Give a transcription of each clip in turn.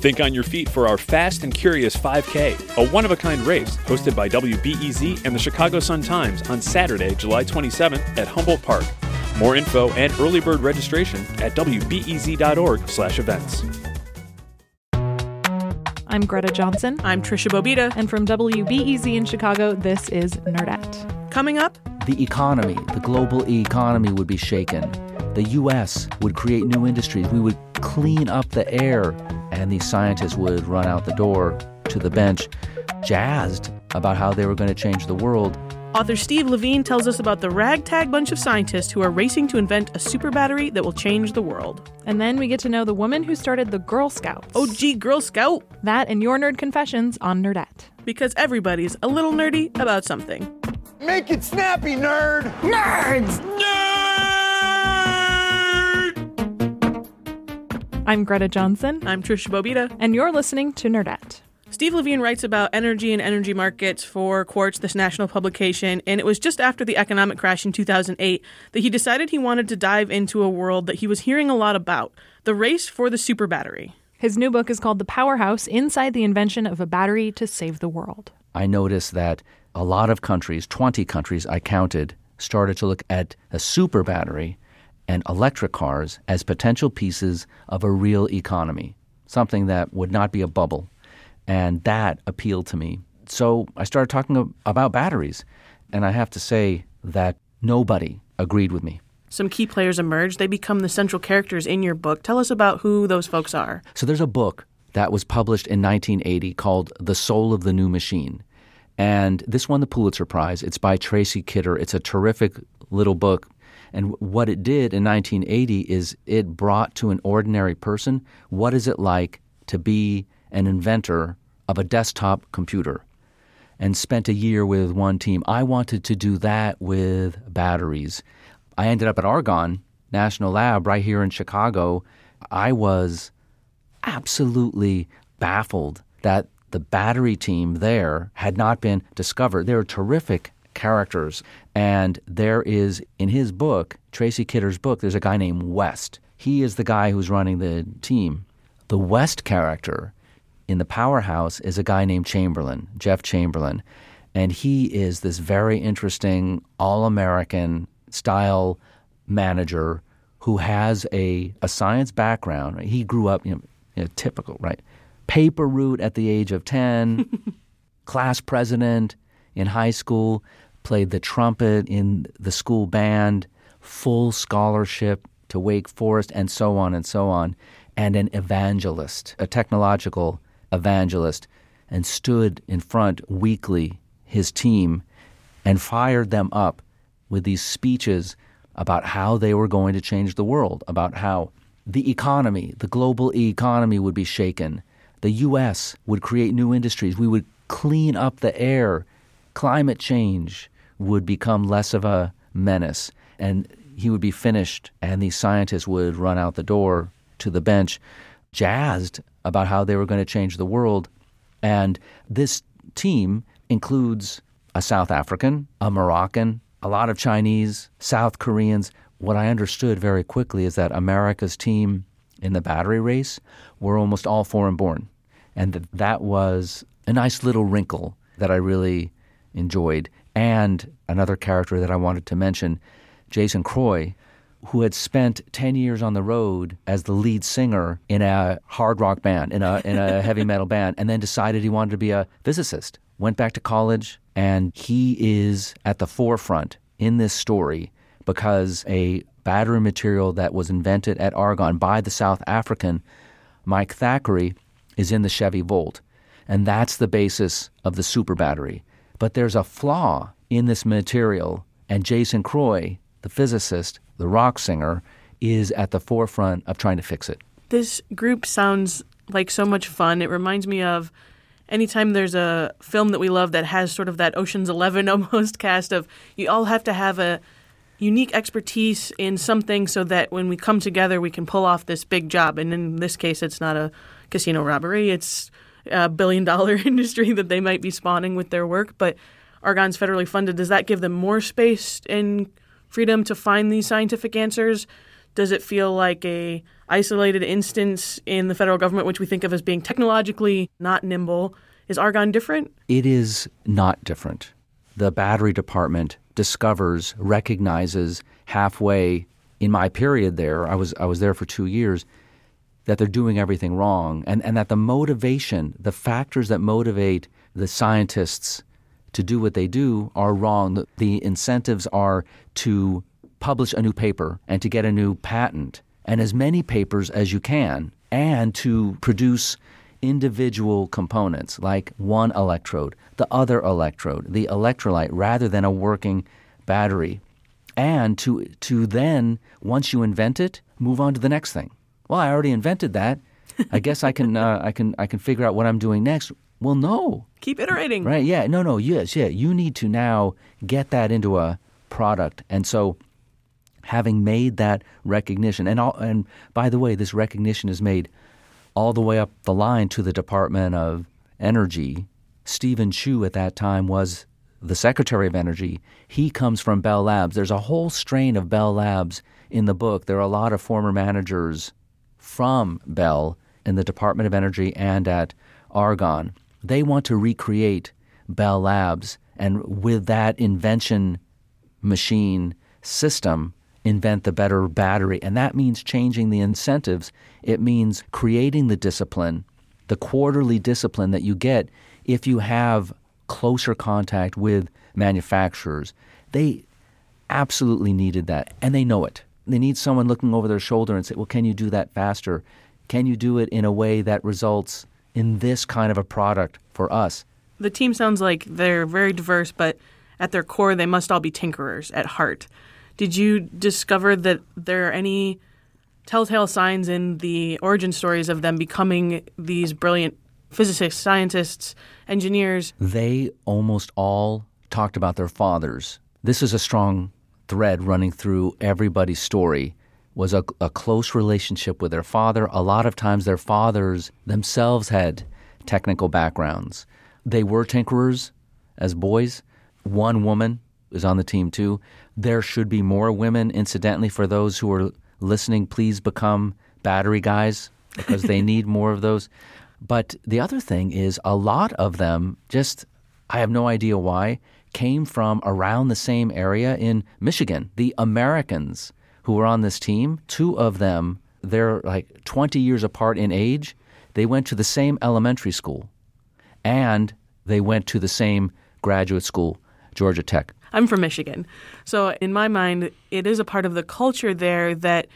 Think on your feet for our Fast and Curious 5K, a one of a kind race hosted by WBEZ and the Chicago Sun Times on Saturday, July 27th at Humboldt Park. More info and early bird registration at wbez.org/events. I'm Greta Johnson. I'm Tricia Bobeda. And from WBEZ in Chicago, this is Nerdette. Coming up, the economy, the global economy would be shaken. The U.S. would create new industries. We would clean up the air, and these scientists would run out the door to the bench, jazzed about how they were going to change the world. Author Steve Levine tells us about the ragtag bunch of scientists who are racing to invent a super battery that will change the world. And then we get to know the woman who started the Girl Scouts. Oh, gee, Girl Scout! That and your nerd confessions on Nerdette. Because everybody's a little nerdy about something. Make it snappy, nerd! Nerds! Nerd! I'm Greta Johnson. I'm Tricia Bobeda. And you're listening to Nerdette. Steve Levine writes about energy and energy markets for Quartz, this national publication, and it was just after the economic crash in 2008 that he decided he wanted to dive into a world that he was hearing a lot about the race for the super battery. His new book is called The Powerhouse Inside the Invention of a Battery to Save the World. I noticed that a lot of countries, 20 countries I counted, started to look at a super battery and electric cars as potential pieces of a real economy, something that would not be a bubble and that appealed to me. So I started talking about batteries. And I have to say that nobody agreed with me. Some key players emerge. They become the central characters in your book. Tell us about who those folks are. So there's a book that was published in 1980 called The Soul of the New Machine. And this won the Pulitzer Prize. It's by Tracy Kidder. It's a terrific little book. And what it did in 1980 is it brought to an ordinary person what is it like to be an inventor of a desktop computer and spent a year with one team. I wanted to do that with batteries. I ended up at Argonne National Lab right here in Chicago. I was absolutely baffled that the battery team there had not been discovered. They're terrific characters. And there is, in his book, Tracy Kidder's book, there's a guy named West. He is the guy who's running the team. The West character in the powerhouse is a guy named Chamberlain, Jeff Chamberlain. And he is this very interesting, all American style manager who has a, a science background. He grew up, you know, you know, typical, right? Paper route at the age of 10, class president in high school, played the trumpet in the school band, full scholarship to Wake Forest, and so on and so on, and an evangelist, a technological evangelist and stood in front weekly, his team, and fired them up with these speeches about how they were going to change the world, about how the economy, the global economy would be shaken. The U.S. would create new industries. We would clean up the air. Climate change would become less of a menace. And he would be finished, and these scientists would run out the door to the bench, jazzed about how they were going to change the world. And this team includes a South African, a Moroccan, a lot of Chinese, South Koreans. What I understood very quickly is that America's team in the battery race were almost all foreign born. And that, that was a nice little wrinkle that I really enjoyed. And another character that I wanted to mention, Jason Croy, who had spent 10 years on the road as the lead singer in a hard rock band, in a, in a heavy metal band, and then decided he wanted to be a physicist. Went back to college, and he is at the forefront in this story because a battery material that was invented at Argonne by the South African Mike Thackeray is in the Chevy Volt. And that's the basis of the super battery. But there's a flaw in this material, and Jason Croy, the physicist, the rock singer, is at the forefront of trying to fix it. This group sounds like so much fun. It reminds me of anytime there's a film that we love that has sort of that Ocean's Eleven almost cast of you all have to have a unique expertise in something so that when we come together we can pull off this big job. And in this case, it's not a casino robbery; it's a billion dollar industry that they might be spawning with their work. But Argonne's federally funded. Does that give them more space and freedom to find these scientific answers? Does it feel like a isolated instance in the federal government, which we think of as being technologically not nimble? Is Argonne different? It is not different. The battery department discovers, recognizes halfway in my period there, I was I was there for two years, that they're doing everything wrong and, and that the motivation, the factors that motivate the scientists to do what they do are wrong. The, incentives are to publish a new paper and to get a new patent and as many papers as you can and to produce individual components like one electrode, the other electrode, the electrolyte rather than a working battery. And to to then once you invent it, move on to the next thing. Well, I already invented that. I guess I can uh, I can I can figure out what I'm doing next. Well, no. Keep iterating. Right? Yeah. No, no. Yes, yeah. You need to now get that into a product. And so having made that recognition and all, and by the way, this recognition is made all the way up the line to the Department of Energy. Stephen Chu at that time was the Secretary of Energy. He comes from Bell Labs. There's a whole strain of Bell Labs in the book. There are a lot of former managers from Bell in the Department of Energy and at Argonne. They want to recreate Bell Labs and with that invention machine system invent the better battery. And that means changing the incentives. It means creating the discipline, the quarterly discipline that you get if you have closer contact with manufacturers. They absolutely needed that, and they know it. They need someone looking over their shoulder and say, Well, can you do that faster? Can you do it in a way that results in this kind of a product for us? The team sounds like they're very diverse, but at their core, they must all be tinkerers at heart. Did you discover that there are any telltale signs in the origin stories of them becoming these brilliant physicists, scientists, engineers? They almost all talked about their fathers. This is a strong thread running through everybody's story was a, a, close relationship with their father. A lot of times their fathers themselves had technical backgrounds. They were tinkerers as boys. One woman is on the team too. There should be more women. Incidentally, for those who are listening, please become battery guys because they need more of those. But the other thing is, a lot of them just, I have no idea why, came from around the same area in Michigan. The Americans who were on this team, two of them, they're like 20 years apart in age. They went to the same elementary school and they went to the same graduate school, Georgia Tech. I'm from Michigan. So, in my mind, it is a part of the culture there that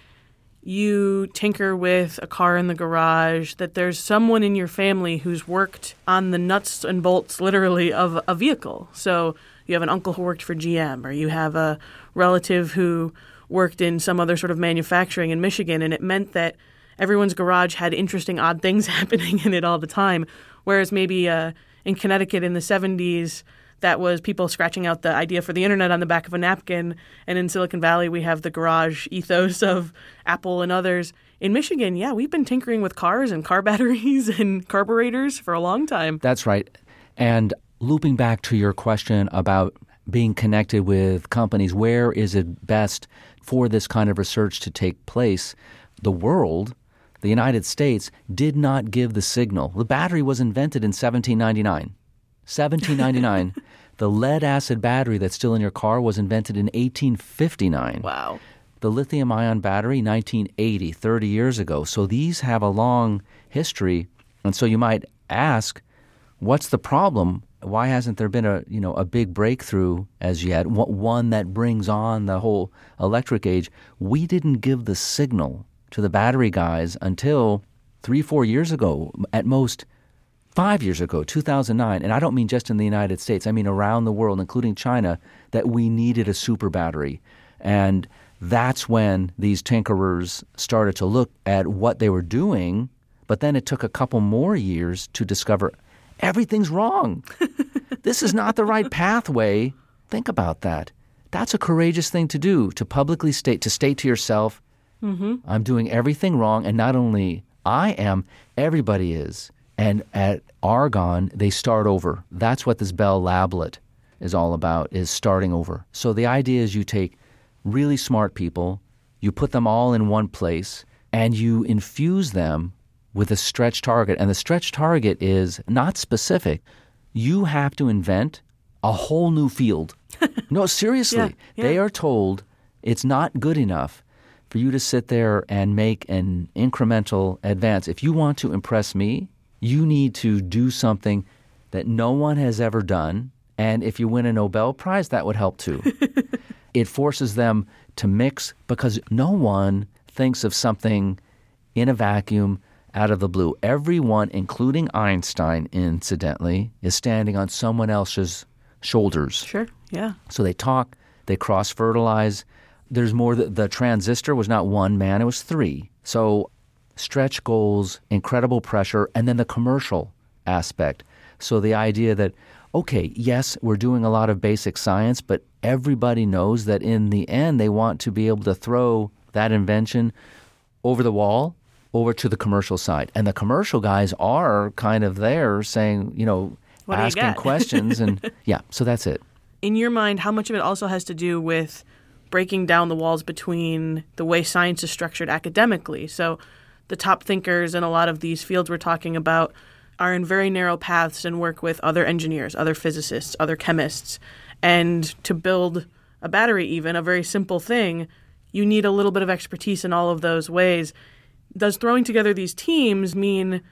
you tinker with a car in the garage, that there's someone in your family who's worked on the nuts and bolts, literally, of a vehicle. So, you have an uncle who worked for GM, or you have a relative who worked in some other sort of manufacturing in Michigan, and it meant that everyone's garage had interesting, odd things happening in it all the time. Whereas maybe uh, in Connecticut in the 70s, that was people scratching out the idea for the internet on the back of a napkin. And in Silicon Valley, we have the garage ethos of Apple and others. In Michigan, yeah, we've been tinkering with cars and car batteries and carburetors for a long time. That's right. And looping back to your question about being connected with companies, where is it best for this kind of research to take place? The world, the United States, did not give the signal. The battery was invented in 1799. 1799. the lead acid battery that's still in your car was invented in 1859. Wow. The lithium ion battery, 1980, 30 years ago. So these have a long history. And so you might ask, what's the problem? Why hasn't there been a you know a big breakthrough as yet? One that brings on the whole electric age. We didn't give the signal to the battery guys until three, four years ago, at most five years ago, 2009, and I don't mean just in the United States, I mean around the world, including China, that we needed a super battery. And that's when these tinkerers started to look at what they were doing. But then it took a couple more years to discover everything's wrong. this is not the right pathway. Think about that. That's a courageous thing to do to publicly state, to state to yourself, mm-hmm. I'm doing everything wrong. And not only I am, everybody is. And at Argonne, they start over. That's what this Bell Lablet is all about, is starting over. So the idea is you take really smart people, you put them all in one place, and you infuse them with a stretch target. And the stretch target is not specific. You have to invent a whole new field. no, seriously. Yeah, yeah. They are told it's not good enough for you to sit there and make an incremental advance. If you want to impress me, you need to do something that no one has ever done. And if you win a Nobel Prize, that would help too. it forces them to mix because no one thinks of something in a vacuum out of the blue. Everyone, including Einstein, incidentally, is standing on someone else's shoulders. Sure. Yeah. So they talk, they cross fertilize. There's more. The, the transistor was not one man, it was three. So stretch goals, incredible pressure, and then the commercial aspect. So the idea that, okay, yes, we're doing a lot of basic science, but everybody knows that in the end, they want to be able to throw that invention over the wall over to the commercial side. And the commercial guys are kind of there saying, you know, What do you asking questions. And yeah, so that's it. in your mind, how much of it also has to do with breaking down the walls between the way science is structured academically? So, the top thinkers in a lot of these fields we're talking about are in very narrow paths and work with other engineers, other physicists, other chemists. And to build a battery, even a very simple thing, you need a little bit of expertise in all of those ways. Does throwing together these teams mean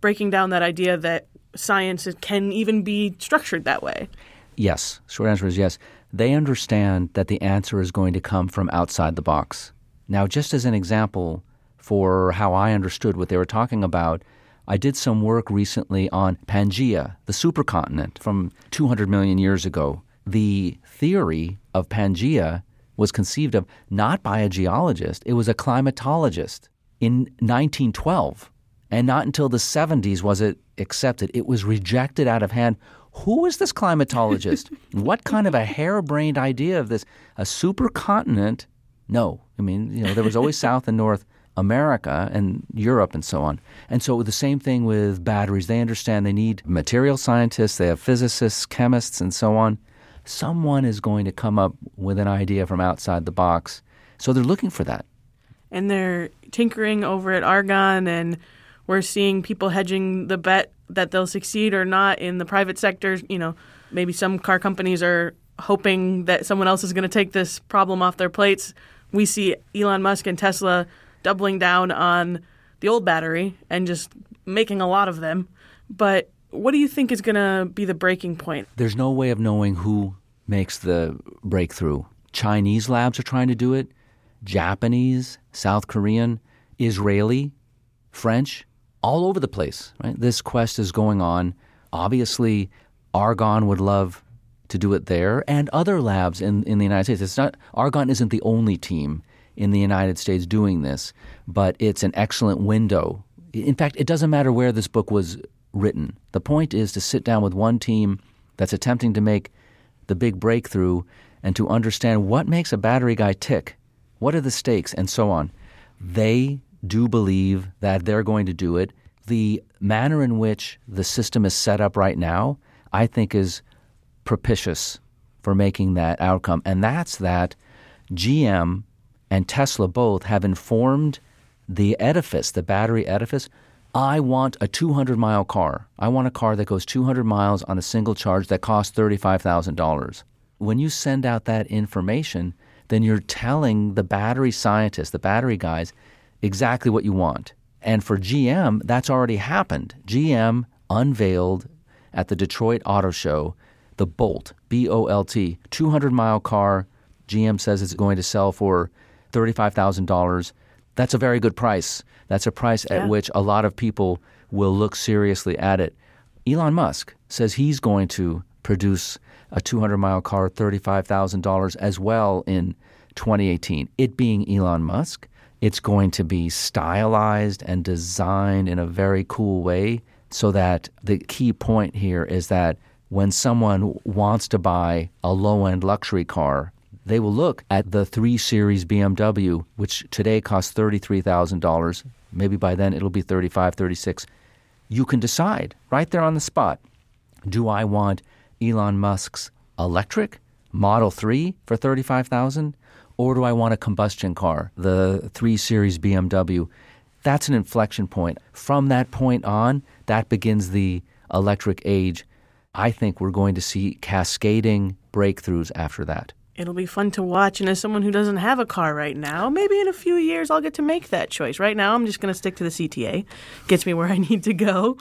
breaking down that idea that science can even be structured that way? Yes. Short answer is yes. They understand that the answer is going to come from outside the box. Now, just as an example for how I understood what they were talking about, I did some work recently on Pangaea, the supercontinent from 200 million years ago. The theory of Pangaea was conceived of not by a geologist, it was a climatologist in 1912. And not until the 70s was it accepted. It was rejected out of hand. Who is this climatologist? what kind of a harebrained idea of this? A supercontinent? No. I mean, you know, there was always South and North America and Europe and so on. And so the same thing with batteries. They understand they need material scientists, they have physicists, chemists, and so on. Someone is going to come up with an idea from outside the box. So they're looking for that. and they're tinkering over at Argonne, and we're seeing people hedging the bet that they'll succeed or not in the private sector. You know, maybe some car companies are hoping that someone else is going to take this problem off their plates. We see Elon Musk and Tesla doubling down on the old battery and just making a lot of them. But what do you think is going to be the breaking point? There's no way of knowing who makes the breakthrough. Chinese labs are trying to do it, Japanese, South Korean, Israeli, French, all over the place. Right? This quest is going on. Obviously, Argonne would love to do it there, and other labs in, in the United States. It's not Argonne isn't the only team in the United States doing this, but it's an excellent window. In fact, it doesn't matter where this book was written. The point is to sit down with one team that's attempting to make the big breakthrough and to understand what makes a battery guy tick, what are the stakes, and so on. They do believe that they're going to do it. The manner in which the system is set up right now, I think, is propitious for making that outcome. And that's that GM and Tesla both have informed the edifice, the battery edifice. I want a 200 mile car. I want a car that goes 200 miles on a single charge that costs $35,000. When you send out that information, then you're telling the battery scientists, the battery guys, exactly what you want. And for GM, that's already happened. GM unveiled at the Detroit Auto Show the Bolt, B O L T, 200 mile car. GM says it's going to sell for $35,000. That's a very good price. That's a price Yeah. at which a lot of people will look seriously at it. Elon Musk says he's going to produce a 200 mile car, $35,000 as well in 2018. It being Elon Musk, it's going to be stylized and designed in a very cool way So that the key point here is that when someone wants to buy a low end luxury car, they will look at the 3 Series BMW, which today costs $33,000. Maybe by then it'll be 35, 36. You can decide right there on the spot. Do I want Elon Musk's electric Model 3 for 35,000 or do I want a combustion car, the 3 Series BMW? That's an inflection point. From that point on, that begins the electric age. I think we're going to see cascading breakthroughs after that. It'll be fun to watch. And as someone who doesn't have a car right now, maybe in a few years I'll get to make that choice. Right now, I'm just going to stick to the CTA. Gets me where I need to go.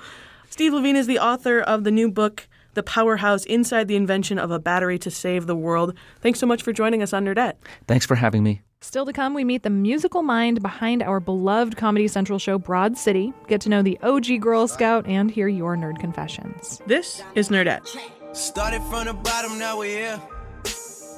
Steve Levine is the author of the new book, The Powerhouse Inside the Invention of a Battery to Save the World. Thanks so much for joining us on Nerdette. Thanks for having me. Still to come, we meet the musical mind behind our beloved Comedy Central show, Broad City, get to know the OG Girl Scout, and hear your nerd confessions. This is Nerdette. Started from the bottom, now we're here.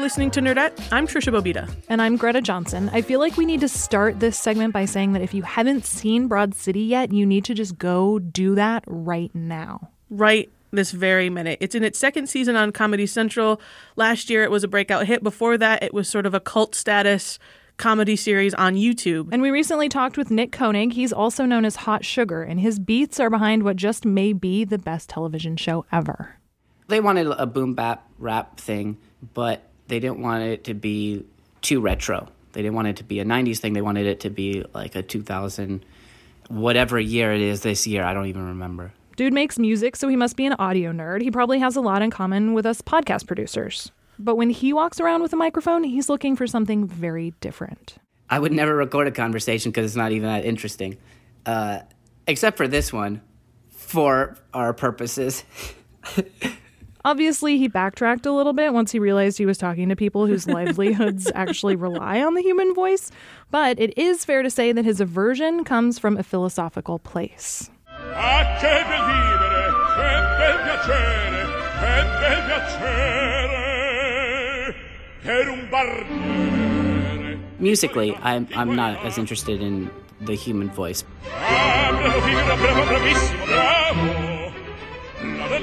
listening to Nerdette. I'm Tricia Bobeda. And I'm Greta Johnson. I feel like we need to start this segment by saying that if you haven't seen Broad City yet, you need to just go do that right now. right this very minute. It's in its second season on Comedy Central. Last year it was a breakout hit. Before that, it was sort of a cult status comedy series on YouTube. And we recently talked with Nick Koenig. He's also known as Hot Sugar, and his beats are behind what just may be the best television show ever. they wanted a boom bap rap thing, but they didn't want it to be too retro. They didn't want it to be a 90s thing. They wanted it to be like a 2000, whatever year it is this year. I don't even remember. Dude makes music, so he must be an audio nerd. He probably has a lot in common with us podcast producers. But when he walks around with a microphone, he's looking for something very different. I would never record a conversation because it's not even that interesting, uh, except for this one, for our purposes. Obviously, he backtracked a little bit once he realized he was talking to people whose livelihoods actually rely on the human voice. But it is fair to say that his aversion comes from a philosophical place. A che bel vivere, che bel piacere, che bel piacere per un barbiere. Musically, I'm, I'm not as interested in the human voice. I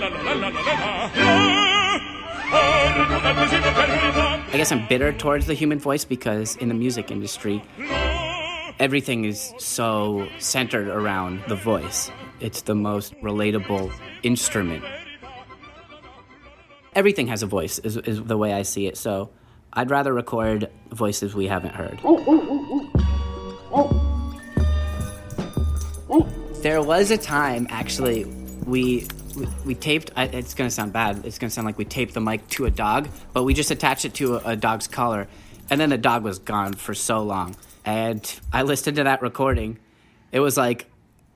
guess I'm bitter towards the human voice because in the music industry, everything is so centered around the voice. It's the most relatable instrument. Everything has a voice, is, is the way I see it. So I'd rather record voices we haven't heard. There was a time, actually, we. We, we taped. I, it's gonna sound bad. It's gonna sound like we taped the mic to a dog, but we just attached it to a, a dog's collar, and then the dog was gone for so long. And I listened to that recording. It was like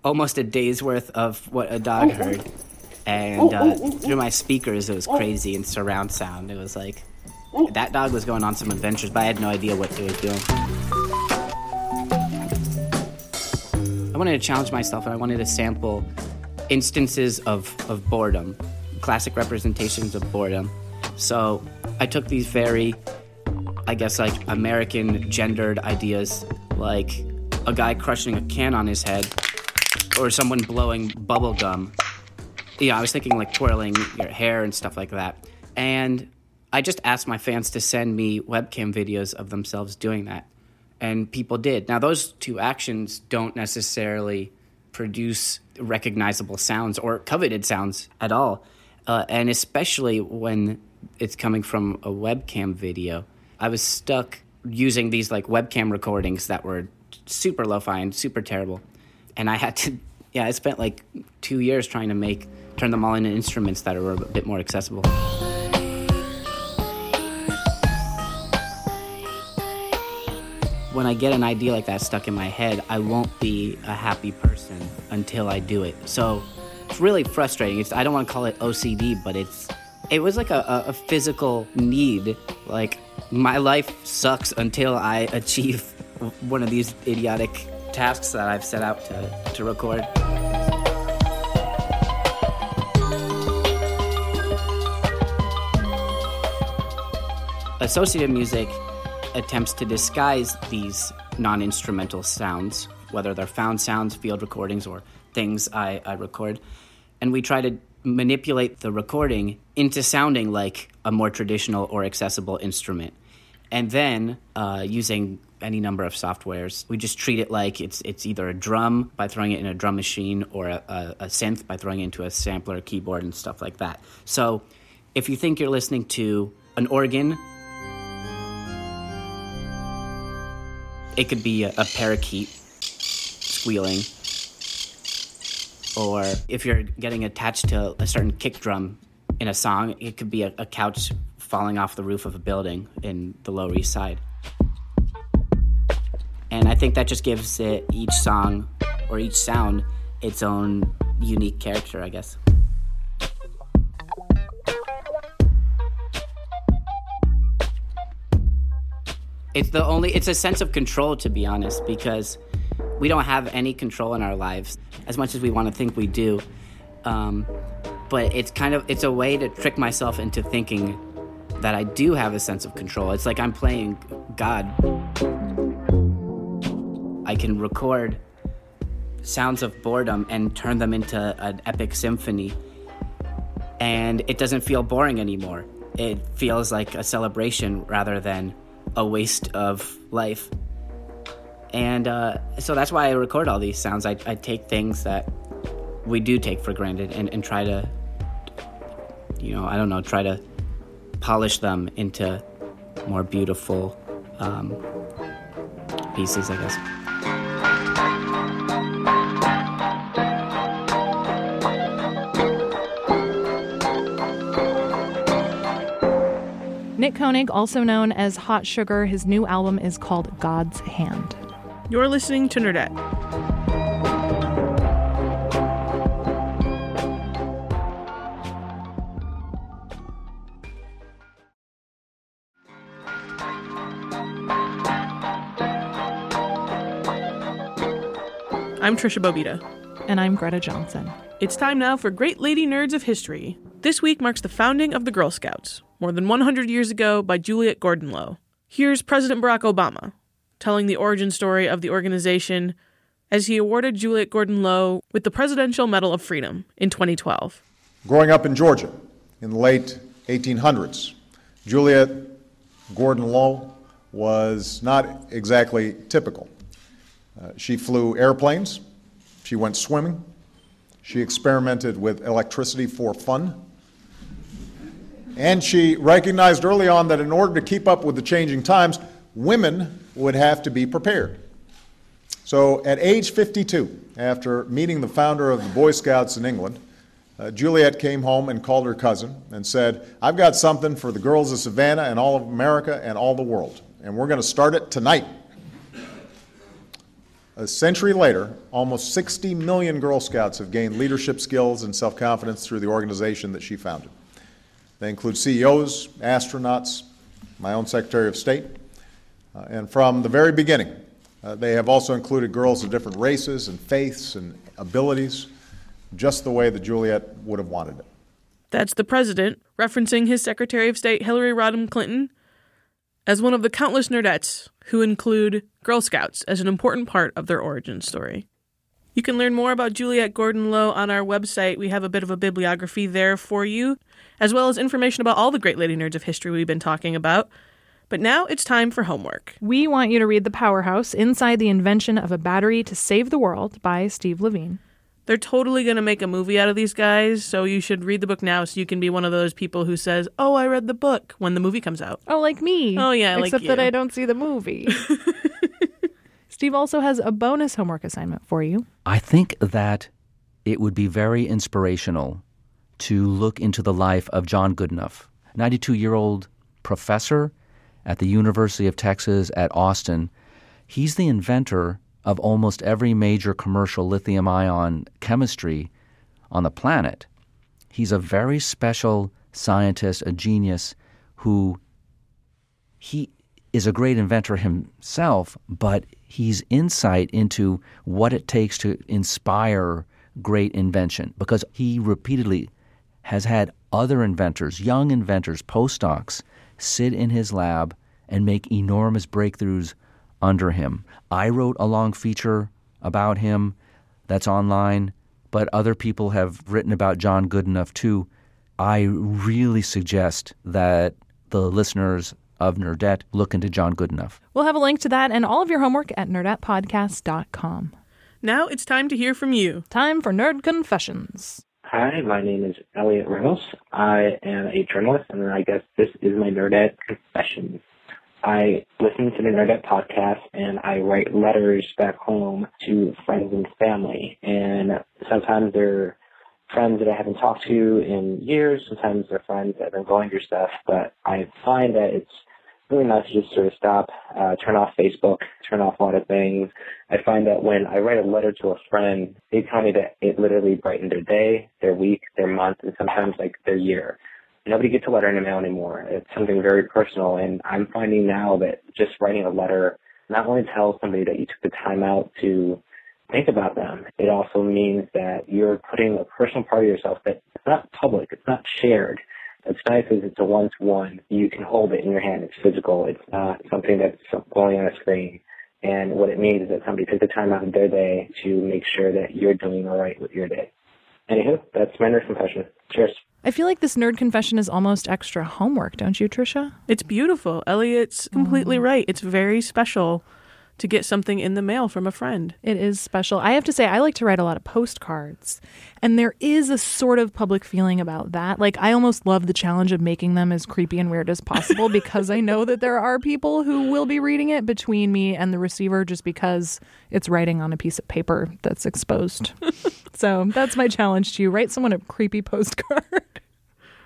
almost a day's worth of what a dog heard, and uh, through my speakers, it was crazy and surround sound. It was like that dog was going on some adventures, but I had no idea what it was doing. I wanted to challenge myself and I wanted to sample instances of, of boredom, classic representations of boredom. So I took these very, I guess, like American gendered ideas, like a guy crushing a can on his head or someone blowing bubble gum. Yeah, I was thinking like twirling your hair and stuff like that. And I just asked my fans to send me webcam videos of themselves doing that. And people did. Now, those two actions don't necessarily produce recognizable sounds or coveted sounds at all. Uh, and especially when it's coming from a webcam video. I was stuck using these like webcam recordings that were super lo-fi and super terrible. And I had to, yeah, I spent like two years trying to make turn them all into instruments that were a bit more accessible. When I get an idea like that stuck in my head, I won't be a happy person until I do it. So it's really frustrating. It's, I don't want to call it OCD, but it's it was like a, a physical need. Like my life sucks until I achieve one of these idiotic tasks that I've set out to, to record. Associative music attempts to disguise these non instrumental sounds, whether they're found sounds, field recordings, or things I, I record. And we try to manipulate the recording into sounding like a more traditional or accessible instrument. And then uh, using any number of softwares, we just treat it like it's it's either a drum by throwing it in a drum machine or a, a, a synth by throwing it into a sampler, keyboard, and stuff like that. So if you think you're listening to an organ, it could be a, a parakeet squealing or if you're getting attached to a certain kick drum in a song, it could be a, a couch falling off the roof of a building in the Lower East Side. And I think that just gives it each song or each sound its own unique character, I guess. It's the only it's a sense of control to be honest because we don't have any control in our lives as much as we want to think we do. Um, but it's kind of it's a way to trick myself into thinking that I do have a sense of control. It's like I'm playing God. I can record sounds of boredom and turn them into an epic symphony. And it doesn't feel boring anymore. It feels like a celebration rather than a waste of life. And uh, so that's why I record all these sounds. I, I take things that we do take for granted and, and try to, you know, I don't know, try to polish them into more beautiful um, pieces, I guess. Koenig, also known as Hot Sugar, his new album is called God's Hand. You're listening to Nerdette. I'm Tricia Bobeda. And I'm Greta Johnson. It's time now for Great Lady Nerds of History. This week marks the founding of the Girl Scouts, more than 100 years ago by Juliette Gordon Low. Here's President Barack Obama telling the origin story of the organization as he awarded Juliette Gordon Low with the Presidential Medal of Freedom in 2012. Growing up in Georgia in the late 1800s, Juliette Gordon Low was not exactly typical. Uh, she flew airplanes, she went swimming, she experimented with electricity for fun, and she recognized early on that in order to keep up with the changing times, women would have to be prepared. So at age 52, after meeting the founder of the Boy Scouts in England, uh, Juliette came home and called her cousin and said, I've got something for the girls of Savannah and all of America and all the world, and we're going to start it tonight. A century later, almost 60 million Girl Scouts have gained leadership skills and self confidence through the organization that she founded. They include CEOs, astronauts, my own Secretary of State, uh, and from the very beginning, uh, they have also included girls of different races and faiths and abilities, just the way that Juliette would have wanted it. That's the president, referencing his Secretary of State Hillary Rodham Clinton as one of the countless nerdettes who include Girl Scouts as an important part of their origin story. You can learn more about Juliette Gordon Low on our website. We have a bit of a bibliography there for you, as well as information about all the great lady nerds of history we've been talking about. But now it's time for homework. We want you to read The Powerhouse Inside the Invention of a Battery to Save the World by Steve Levine. They're totally going to make a movie out of these guys, so you should read the book now so you can be one of those people who says, "Oh, I read the book" when the movie comes out. Oh, like me. Oh, yeah, like Except that. I don't see the movie. Steve also has a bonus homework assignment for you. I think that it would be very inspirational to look into the life of John Goodenough, 92 year old professor at the University of Texas at Austin. He's the inventor of almost every major commercial lithium ion chemistry on the planet. He's a very special scientist, a genius who he is a great inventor himself, but he's insight into what it takes to inspire great invention because he repeatedly has had other inventors, young inventors, postdocs, sit in his lab and make enormous breakthroughs under him. I wrote a long feature about him that's online, but other people have written about John Goodenough too. I really suggest that the listeners of Nerdette look into John Goodenough. We'll have a link to that and all of your homework at nerdettepodcast.com. Now it's time to hear from you. Time for Nerd Confessions. Hi, my name is Elliot Reynolds. I am a journalist, and I guess this is my Nerdette Confessions. I listen to the Nerdette podcast, and I write letters back home to friends and family. And sometimes they're friends that I haven't talked to in years. Sometimes they're friends that have been going through stuff. But I find that it's really nice to just sort of stop, uh, turn off Facebook, turn off a lot of things. I find that when I write a letter to a friend, they tell me that it literally brightened their day, their week, their month, and sometimes like their year. Nobody gets a letter in the mail anymore. It's something very personal, and I'm finding now that just writing a letter not only tells somebody that you took the time out to think about them, it also means that you're putting a personal part of yourself that it's not public, it's not shared. It's nice as it's a one-to-one. You can hold it in your hand. It's physical. It's not something that's going on a screen. And what it means is that somebody took the time out of their day to make sure that you're doing all right with your day. Anywho, that's my nerd confession. Cheers. I feel like this nerd confession is almost extra homework, don't you, Tricia? It's beautiful. Elliot's completely mm. right. It's very special to get something in the mail from a friend. It is special. I have to say, I like to write a lot of postcards, and there is a sort of public feeling about that. Like, I almost love the challenge of making them as creepy and weird as possible because I know that there are people who will be reading it between me and the receiver just because it's writing on a piece of paper that's exposed. so that's my challenge to you. Write someone a creepy postcard.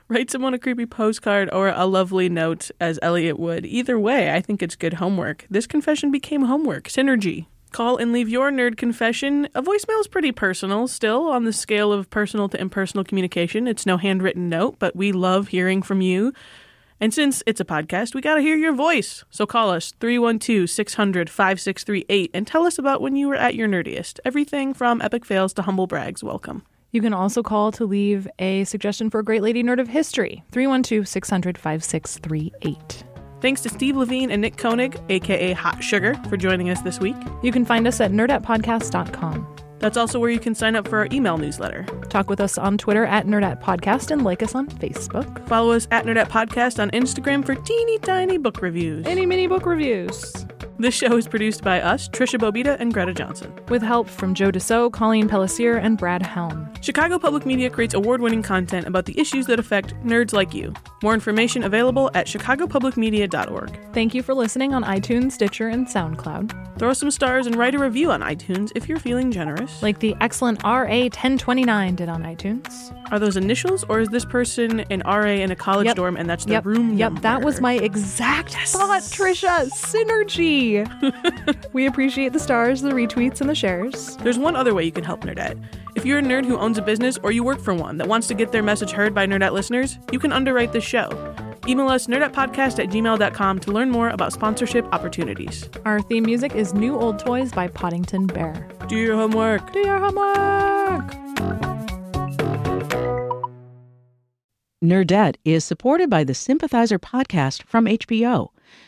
Write someone a creepy postcard or a lovely note, as Elliot would. Either way, I think it's good homework. This confession became homework. Synergy. Call and leave your nerd confession. A voicemail is pretty personal still on the scale of personal to impersonal communication. It's no handwritten note, but we love hearing from you. And since it's a podcast, we got to hear your voice. So call us 312 600 5638 and tell us about when you were at your nerdiest. Everything from epic fails to humble brags. Welcome. You can also call to leave a suggestion for a great lady nerd of history. 312 600 5638. Thanks to Steve Levine and Nick Koenig, aka Hot Sugar, for joining us this week. You can find us at nerdettepodcast.com. That's also where you can sign up for our email newsletter. Talk with us on Twitter at nerdettepodcast and like us on Facebook. Follow us at Nerdette Podcast on Instagram for teeny tiny book reviews. Any mini book reviews. This show is produced by us, Tricia Bobeda and Greta Johnson. With help from Joe Deso, Colleen Pellissier, and Brad Helm. Chicago Public Media creates award winning content about the issues that affect nerds like you. More information available at chicagopublicmedia.org. Thank you for listening on iTunes, Stitcher, and SoundCloud. Throw some stars and write a review on iTunes if you're feeling generous. Like the excellent RA1029 did on iTunes. Are those initials, or is this person an RA in a college Yep. dorm and that's their Yep, room yep, number? that was my exact thought, Tricia. Synergy. we appreciate the stars, the retweets, and the shares. There's one other way you can help Nerdette. If you're a nerd who owns a business or you work for one that wants to get their message heard by Nerdette listeners, you can underwrite this show. Email us nerdettepodcast at gmail.com to learn more about sponsorship opportunities. Our theme music is New Old Toys by Poddington Bear. Do your homework. Do your homework. Nerdette is supported by the Sympathizer podcast from HBO.